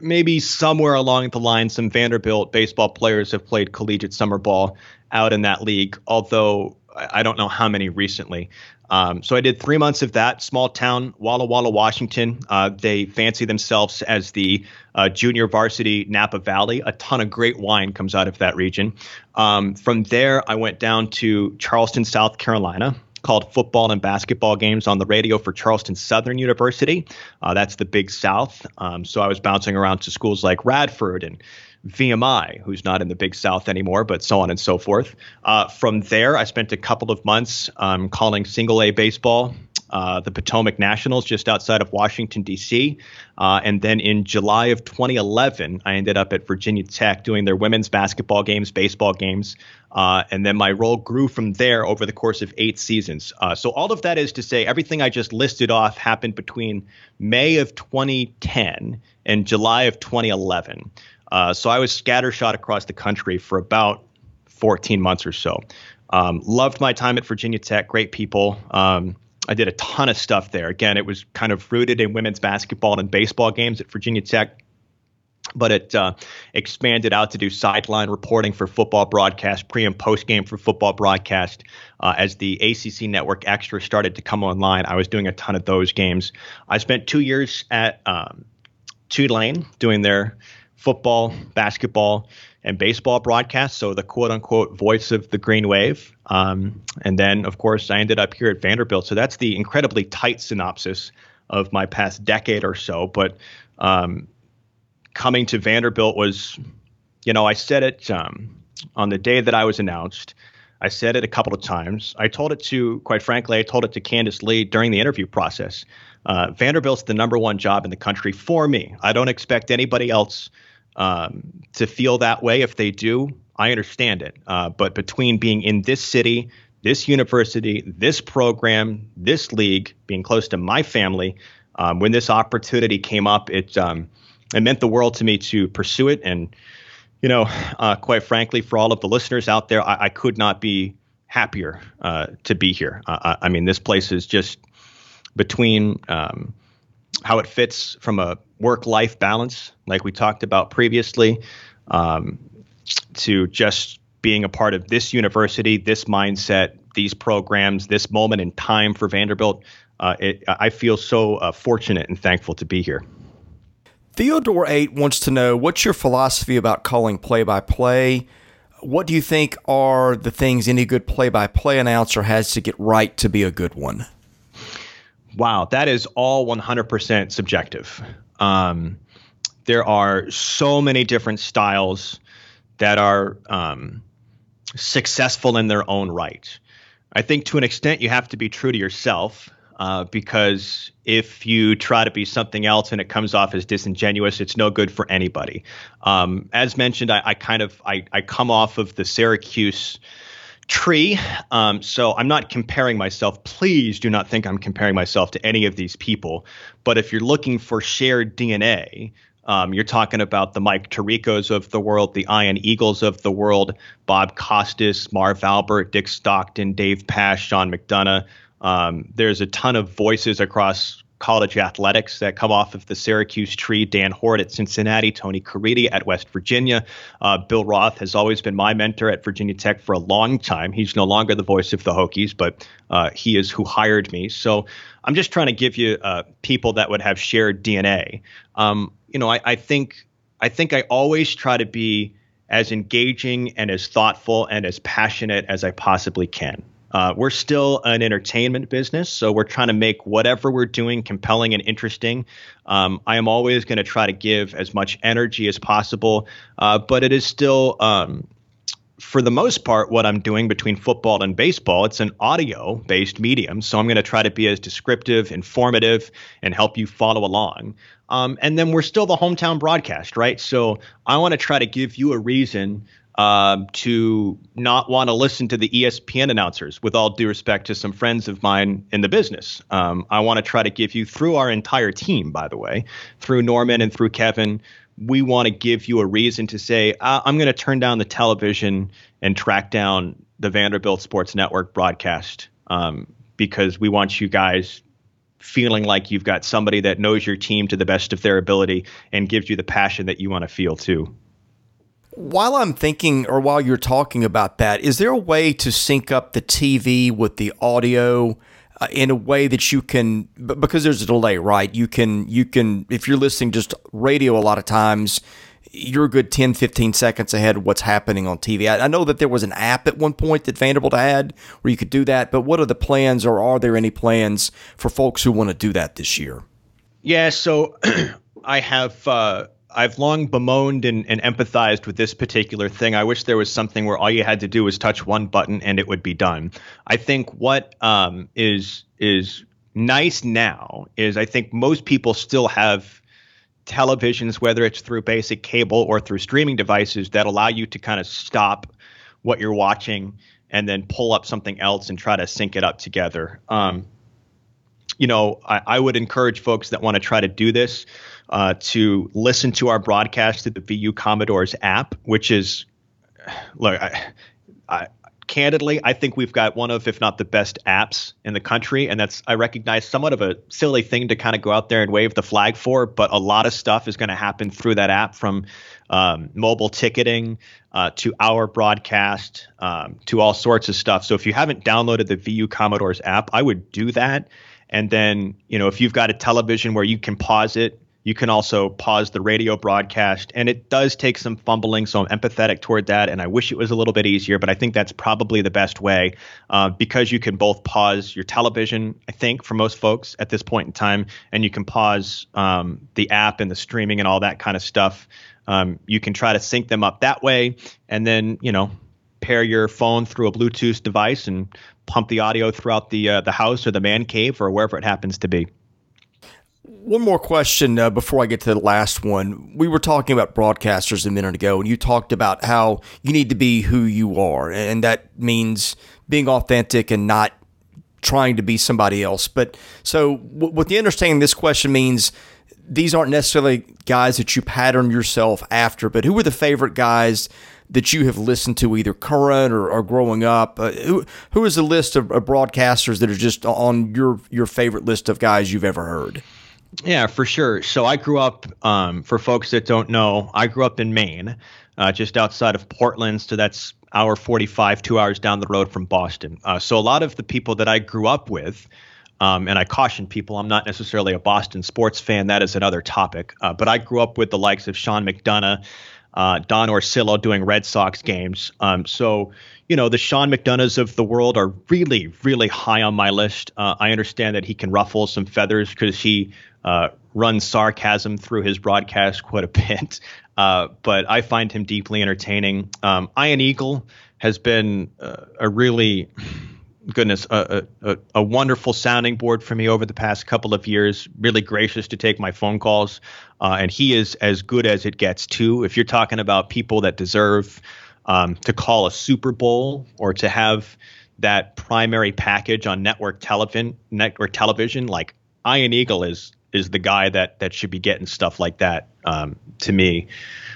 maybe somewhere along the line, some Vanderbilt baseball players have played collegiate summer ball out in that league, although I don't know how many recently. Um, so I did three months of that small town, Walla Walla, Washington. Uh, they fancy themselves as the uh, junior varsity Napa Valley. A ton of great wine comes out of that region. Um, from there, I went down to Charleston, South Carolina. Called football and basketball games on the radio for Charleston Southern University. Uh, that's the Big South. Um, so I was bouncing around to schools like Radford and VMI, who's not in the Big South anymore, but so on and so forth. Uh, from there, I spent a couple of months um, calling single A baseball. Uh, the Potomac Nationals just outside of Washington, D.C. Uh, and then in July of 2011, I ended up at Virginia Tech doing their women's basketball games, baseball games. Uh, and then my role grew from there over the course of eight seasons. Uh, so all of that is to say, everything I just listed off happened between May of 2010 and July of 2011. Uh, so I was scattershot across the country for about 14 months or so. Um, loved my time at Virginia Tech, great people. Um, I did a ton of stuff there. Again, it was kind of rooted in women's basketball and baseball games at Virginia Tech, but it uh, expanded out to do sideline reporting for football broadcast, pre and post game for football broadcast. Uh, as the ACC Network Extra started to come online, I was doing a ton of those games. I spent two years at um, Tulane doing their football, basketball, and baseball broadcasts. So the quote unquote voice of the green wave. Um, and then, of course, I ended up here at Vanderbilt. So that's the incredibly tight synopsis of my past decade or so. But um, coming to Vanderbilt was, you know, I said it um, on the day that I was announced. I said it a couple of times. I told it to, quite frankly, I told it to Candice Lee during the interview process. Uh, Vanderbilt's the number one job in the country for me. I don't expect anybody else um, to feel that way. If they do, I understand it. Uh, but between being in this city, this university, this program, this league, being close to my family, um, when this opportunity came up, it um, it meant the world to me to pursue it. And you know, uh, quite frankly, for all of the listeners out there, I, I could not be happier uh, to be here. Uh, I mean, this place is just between um, how it fits from a work life balance, like we talked about previously, um, to just being a part of this university, this mindset, these programs, this moment in time for Vanderbilt. Uh, it, I feel so uh, fortunate and thankful to be here. Theodore 8 wants to know what's your philosophy about calling play by play? What do you think are the things any good play by play announcer has to get right to be a good one? Wow, that is all 100% subjective. Um, there are so many different styles that are um, successful in their own right. I think to an extent you have to be true to yourself uh, because if you try to be something else and it comes off as disingenuous, it's no good for anybody. Um, as mentioned, I, I kind of I, I, come off of the Syracuse tree. Um, so I'm not comparing myself. Please do not think I'm comparing myself to any of these people. But if you're looking for shared DNA, um, you're talking about the Mike Tiricos of the world, the Ian Eagles of the world, Bob Costas, Marv Albert, Dick Stockton, Dave Pasch, Sean McDonough. Um, there's a ton of voices across college athletics that come off of the Syracuse tree. Dan Hoard at Cincinnati, Tony Caridi at West Virginia. Uh, Bill Roth has always been my mentor at Virginia Tech for a long time. He's no longer the voice of the Hokies, but uh, he is who hired me. So I'm just trying to give you uh, people that would have shared DNA. Um, you know, I, I think I think I always try to be as engaging and as thoughtful and as passionate as I possibly can. Uh, we're still an entertainment business, so we're trying to make whatever we're doing compelling and interesting. Um, I am always going to try to give as much energy as possible, uh, but it is still um, for the most part, what I'm doing between football and baseball, it's an audio based medium. So I'm going to try to be as descriptive, informative, and help you follow along. Um, and then we're still the hometown broadcast, right? So I want to try to give you a reason um, to not want to listen to the ESPN announcers, with all due respect to some friends of mine in the business. Um, I want to try to give you, through our entire team, by the way, through Norman and through Kevin, we want to give you a reason to say, uh, I'm going to turn down the television and track down the Vanderbilt Sports Network broadcast um, because we want you guys feeling like you've got somebody that knows your team to the best of their ability and gives you the passion that you want to feel too. While I'm thinking, or while you're talking about that, is there a way to sync up the TV with the audio uh, in a way that you can, because there's a delay, right? You can, you can, if you're listening just radio, a lot of times, you're a good 10, 15 seconds ahead of what's happening on TV. I, I, know that there was an app at one point that Vanderbilt had where you could do that, but what are the plans, or are there any plans for folks who want to do that this year? Yeah, so I have. Uh, I've long bemoaned and, and, empathized with this particular thing. I wish there was something where all you had to do was touch one button and it would be done. I think what um, is is nice now is I think most people still have televisions, whether it's through basic cable or through streaming devices, that allow you to kind of stop what you're watching and then pull up something else and try to sync it up together. Um, you know, I, I, would encourage folks that want to try to do this uh, to listen to our broadcast through the VU Commodores app, which is look, I, I, candidly, I think we've got one of, if not the best apps in the country. And that's, I recognize, somewhat of a silly thing to kind of go out there and wave the flag for, but a lot of stuff is going to happen through that app from um, mobile ticketing uh, to our broadcast um, to all sorts of stuff. So if you haven't downloaded the VU Commodores app, I would do that. And then, you know, if you've got a television where you can pause it you can also pause the radio broadcast, and it does take some fumbling, so I'm empathetic toward that. And I wish it was a little bit easier, but I think that's probably the best way uh, because you can both pause your television, I think, for most folks at this point in time, and you can pause um, the app and the streaming and all that kind of stuff. Um, you can try to sync them up that way, and then, you know, pair your phone through a Bluetooth device and pump the audio throughout the uh, the house or the man cave or wherever it happens to be. One more question uh, before I get to the last one. We were talking about broadcasters a minute ago, and you talked about how you need to be who you are, and that means being authentic and not trying to be somebody else. But so, w- with the understanding, this question means these aren't necessarily guys that you pattern yourself after, but who are the favorite guys that you have listened to, either current or, or growing up? Uh, who who is the list of, of broadcasters that are just on your your favorite list of guys you've ever heard? Yeah, for sure. So I grew up, um, for folks that don't know, I grew up in Maine, uh, just outside of Portland. So that's hour 45, two hours down the road from Boston. Uh, so a lot of the people that I grew up with, um, and I caution people, I'm not necessarily a Boston sports fan. That is another topic. Uh, but I grew up with the likes of Sean McDonough, uh, Don Orsillo doing Red Sox games. Um, so, you know, the Sean McDonoughs of the world are really, really high on my list. Uh, I understand that he can ruffle some feathers because he uh, runs sarcasm through his broadcast quite a bit, uh, but I find him deeply entertaining. Um, Ian Eagle has been uh, a really goodness a, a, a, wonderful sounding board for me over the past couple of years. Really gracious to take my phone calls. Uh, and he is as good as it gets too. If you're talking about people that deserve um, to call a super bowl or to have that primary package on network television network television like ian eagle is is the guy that that should be getting stuff like that um, to me.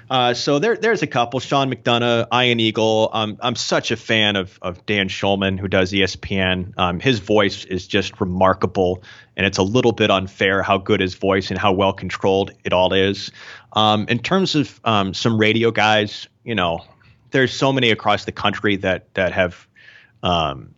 Uh, so there there's a couple. Sean McDonough, Ian Eagle. Um, I'm such a fan of of Dan Shulman who does ESPN. Um, his voice is just remarkable, and it's a little bit unfair how good his voice and how well controlled it all is. Um, in terms of um, some radio guys, you know, there's so many across the country that that have um,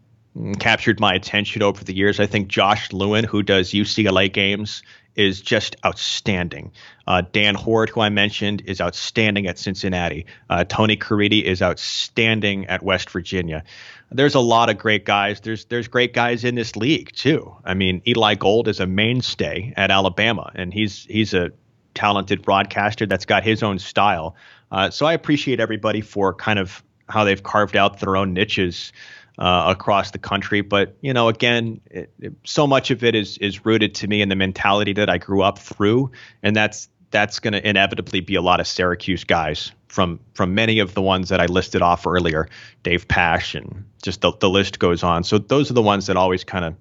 captured my attention over the years. I think Josh Lewin, who does UCLA games, is just outstanding. Uh, Dan Hoard, who I mentioned, is outstanding at Cincinnati. Uh, Tony Caridi is outstanding at West Virginia. There's a lot of great guys. There's there's great guys in this league too. I mean, Eli Gold is a mainstay at Alabama, and he's he's a talented broadcaster that's got his own style. Uh, so I appreciate everybody for kind of how they've carved out their own niches uh, across the country. But you know, again, it, it, so much of it is is rooted to me in the mentality that I grew up through, and that's that's going to inevitably be a lot of Syracuse guys from from many of the ones that I listed off earlier, Dave Pasch, and just the, the list goes on. So those are the ones that always kind of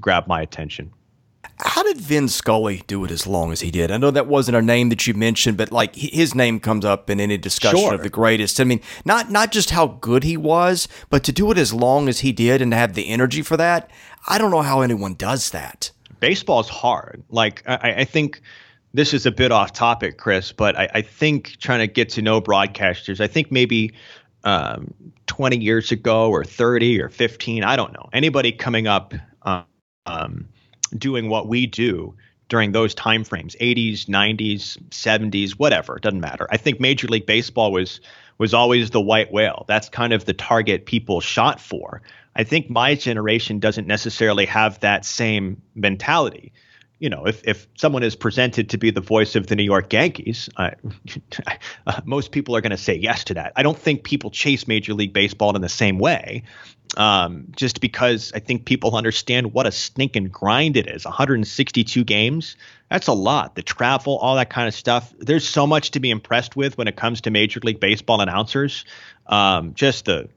grab my attention. How did Vin Scully do it as long as he did? I know that wasn't a name that you mentioned, but like his name comes up in any discussion sure. of the greatest. I mean, not not just how good he was, but to do it as long as he did and to have the energy for that. I don't know how anyone does that. Baseball's hard. Like I, I think this is a bit off topic, Chris, but I, I think trying to get to know broadcasters, I think maybe um, 20 years ago or 30 or 15, I don't know. Anybody coming up um, doing what we do during those time frames 80s 90s 70s whatever it doesn't matter. I think major league baseball was was always the white whale. That's kind of the target people shot for. I think my generation doesn't necessarily have that same mentality you know, if, if someone is presented to be the voice of the New York Yankees, uh, most people are going to say yes to that. I don't think people chase Major League Baseball in the same way, um, just because I think people understand what a stinking grind it is. 162 games, that's a lot. The travel, all that kind of stuff. There's so much to be impressed with when it comes to Major League Baseball announcers. Um, just the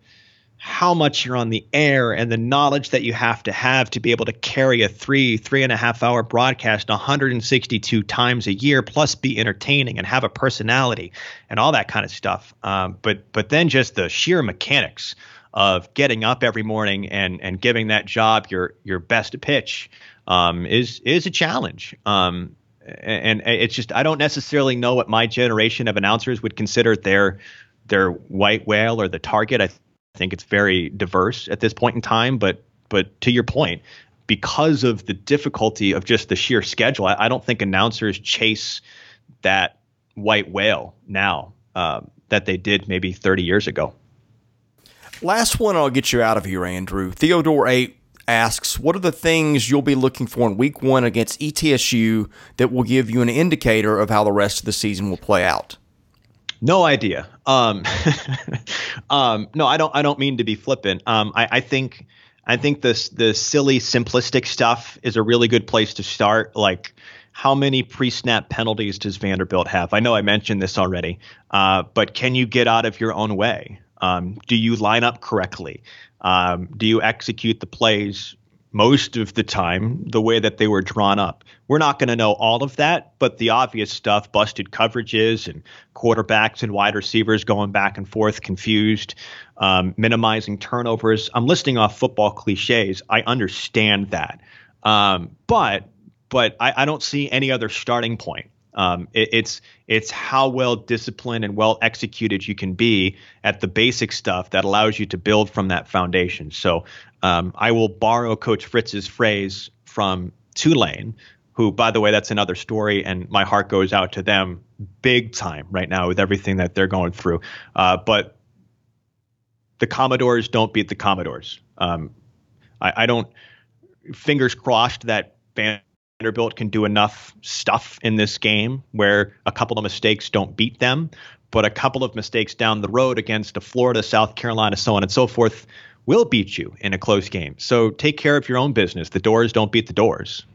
how much you're on the air and the knowledge that you have to have to be able to carry a three, three and a half hour broadcast 162 times a year, plus be entertaining and have a personality and all that kind of stuff. Um, but but then just the sheer mechanics of getting up every morning and and giving that job your your best pitch um, is is a challenge. Um, and, and it's just I don't necessarily know what my generation of announcers would consider their their white whale or the target. I think it's very diverse at this point in time. But but to your point, because of the difficulty of just the sheer schedule, I, I don't think announcers chase that white whale now uh, that they did maybe 30 years ago. Last one, I'll get you out of here, Andrew. Theodore A asks, "What are the things you'll be looking for in Week One against ETSU that will give you an indicator of how the rest of the season will play out?" No idea. Um, um, no, I don't. I don't mean to be flippant. Um, I, I, think I think this the silly simplistic stuff is a really good place to start. Like, how many pre-snap penalties does Vanderbilt have? I know I mentioned this already, uh, but can you get out of your own way? Um, do you line up correctly? Um, do you execute the plays most of the time the way that they were drawn up. We're not going to know all of that, but the obvious stuff busted coverages and quarterbacks and wide receivers going back and forth, confused, um, minimizing turnovers. I'm listing off football cliches. I understand that. Um, but but I, I, don't see any other starting point. Um, it, it's it's how well disciplined and well executed you can be at the basic stuff that allows you to build from that foundation. So um, I will borrow Coach Fritz's phrase from Tulane, who, by the way, that's another story, and my heart goes out to them big time right now with everything that they're going through. Uh, but the Commodores don't beat the Commodores. Um, I, I don't. Fingers crossed that Vanderbilt can do enough stuff in this game where a couple of mistakes don't beat them, but a couple of mistakes down the road against a Florida, South Carolina, so on and so forth will beat you in a close game. So take care of your own business. The 'Dores don't beat the 'Dores.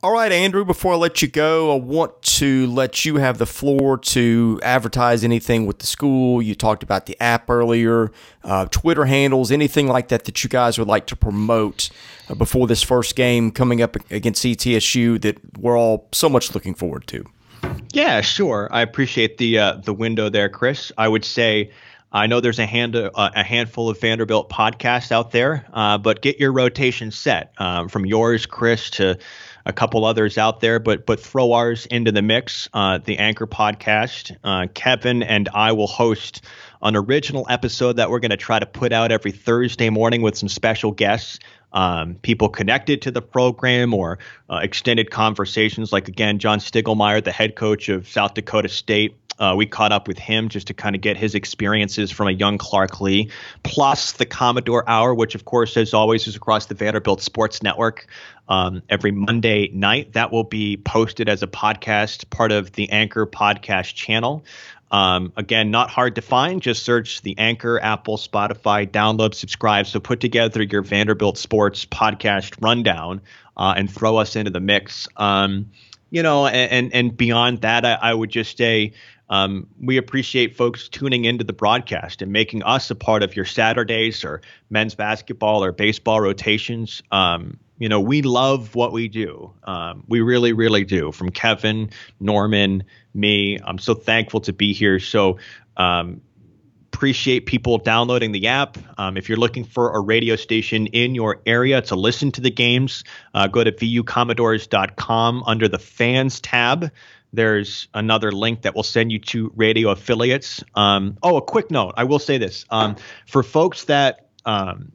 All right, Andrew, before I let you go, I want to let you have the floor to advertise anything with the school. You talked about the app earlier, uh, Twitter handles, anything like that that you guys would like to promote uh, before this first game coming up against ETSU that we're all so much looking forward to. Yeah, sure. I appreciate the uh, the window there, Chris. I would say I know there's a hand uh, a handful of Vanderbilt podcasts out there, uh, but get your rotation set um, from yours, Chris, to a couple others out there. But but throw ours into the mix. Uh, the Anchor podcast. Uh, Kevin and I will host an original episode that we're going to try to put out every Thursday morning with some special guests. Um, people connected to the program or uh, extended conversations, like again, John Stiegelmeier, the head coach of South Dakota State, uh, we caught up with him just to kind of get his experiences from a young Clark Lea, plus the Commodore Hour, which of course, as always, is across the Vanderbilt Sports Network um, every Monday night. That will be posted as a podcast, part of the Anchor podcast channel. Um, again, not hard to find. Just search the Anchor, Apple, Spotify, download, subscribe. So put together your Vanderbilt sports podcast rundown uh, and throw us into the mix. Um, you know, and, and, and beyond that, I, I would just say um, we appreciate folks tuning into the broadcast and making us a part of your Saturdays or men's basketball or baseball rotations. Um, you know, we love what we do. Um, we really, really do. From Kevin, Norman, me, I'm so thankful to be here. So, um, appreciate people downloading the app. Um, if you're looking for a radio station in your area to listen to the games, uh, go to vucommodores.com under the fans tab. There's another link that will send you to radio affiliates. Um, oh, a quick note. I will say this um, for folks that um,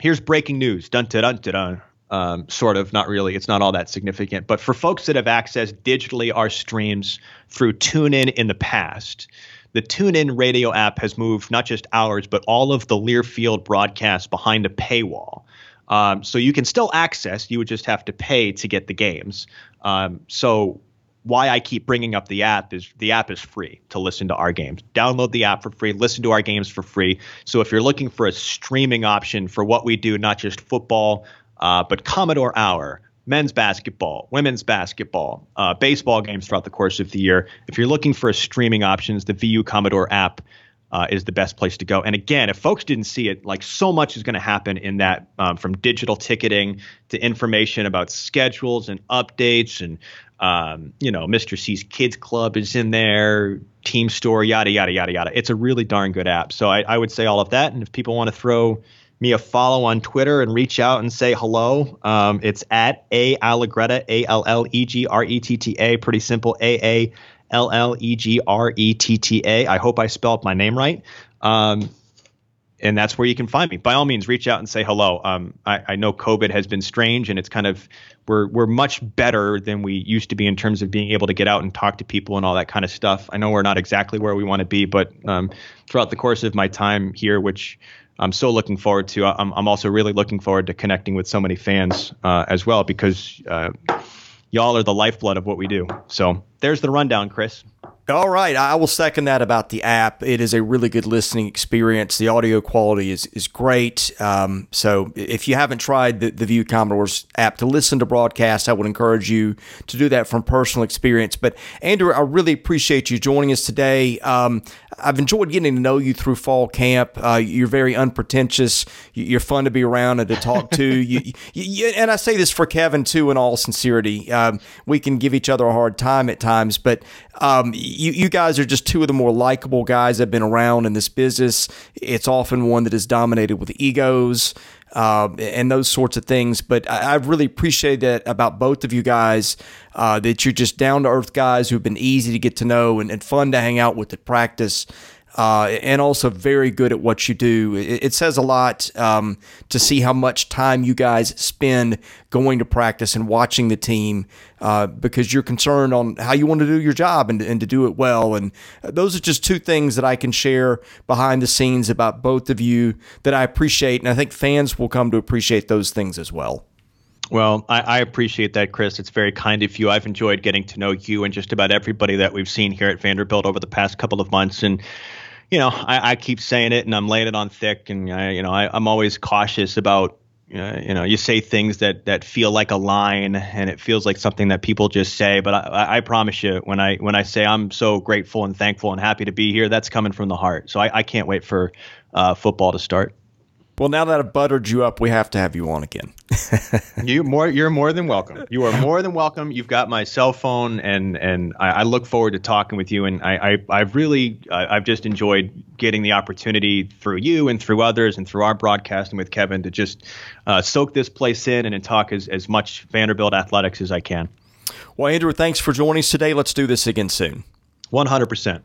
here's breaking news. Dun dun dun dun. Um, sort of, not really. It's not all that significant. But for folks that have accessed digitally our streams through TuneIn in the past, the TuneIn radio app has moved not just ours, but all of the Learfield broadcasts behind a paywall. Um, so you can still access. You would just have to pay to get the games. Um, so why I keep bringing up the app is the app is free to listen to our games. Download the app for free, listen to our games for free. So if you're looking for a streaming option for what we do, not just football, uh, but Commodore Hour, men's basketball, women's basketball, uh, baseball games throughout the course of the year, if you're looking for a streaming options, the VU Commodore app uh, is the best place to go. And again, if folks didn't see it, like so much is going to happen in that um, from digital ticketing to information about schedules and updates and um, you know, Mr. C's Kids Club is in there, Team Store, yada yada yada yada. It's a really darn good app. So I, I would say all of that. And if people want to throw me a follow on Twitter and reach out and say hello, um, it's at a Allegretta, A L L E G R E T T A. Pretty simple, A A L L E G R E T T A. I hope I spelled my name right. Um, and that's where you can find me. By all means, reach out and say hello. Um, I, I, know COVID has been strange, and it's kind of we're we're much better than we used to be in terms of being able to get out and talk to people and all that kind of stuff. I know we're not exactly where we want to be, but um, throughout the course of my time here, which I'm so looking forward to, I'm, I'm also really looking forward to connecting with so many fans uh, as well because uh, y'all are the lifeblood of what we do. So there's the rundown, Chris. All right, I will second that about the app. It is a really good listening experience. The audio quality is is great. Um, so if you haven't tried the, the VU Commodores app to listen to broadcasts, I would encourage you to do that from personal experience. But Andrew, I really appreciate you joining us today. Um, I've enjoyed getting to know you through fall camp. Uh, you're very unpretentious. You're fun to be around and to talk to. you, you, you, and I say this for Kevin too, in all sincerity. Um, we can give each other a hard time at times, but um, you, you guys are just two of the more likable guys that have been around in this business. It's often one that is dominated with egos uh, and those sorts of things. But I, really appreciate that about both of you guys, uh, that you're just down to earth guys who've been easy to get to know and, and fun to hang out with at practice uh, and also very good at what you do. It, it says a lot um, to see how much time you guys spend going to practice and watching the team uh, because you're concerned on how you want to do your job and, and to do it well. And those are just two things that I can share behind the scenes about both of you that I appreciate. And I think fans will come to appreciate those things as well. Well, I, I, appreciate that, Chris. It's very kind of you. I've enjoyed getting to know you and just about everybody that we've seen here at Vanderbilt over the past couple of months. And you know, I, I, keep saying it and I'm laying it on thick, and I, you know, I, am always cautious about, uh, you know, you say things that that feel like a line, and it feels like something that people just say. But I, I promise you, when I when I say I'm so grateful and thankful and happy to be here, that's coming from the heart. So I, I can't wait for uh, football to start. Well, now that I've buttered you up, we have to have you on again. you more, you're more than welcome. You are more than welcome. You've got my cell phone, and and I, I look forward to talking with you. And I, I have really I've just enjoyed getting the opportunity through you and through others and through our broadcasting with Kevin to just uh, soak this place in and, and talk as as much Vanderbilt athletics as I can. Well, Andrew, thanks for joining us today. Let's do this again soon. One hundred percent.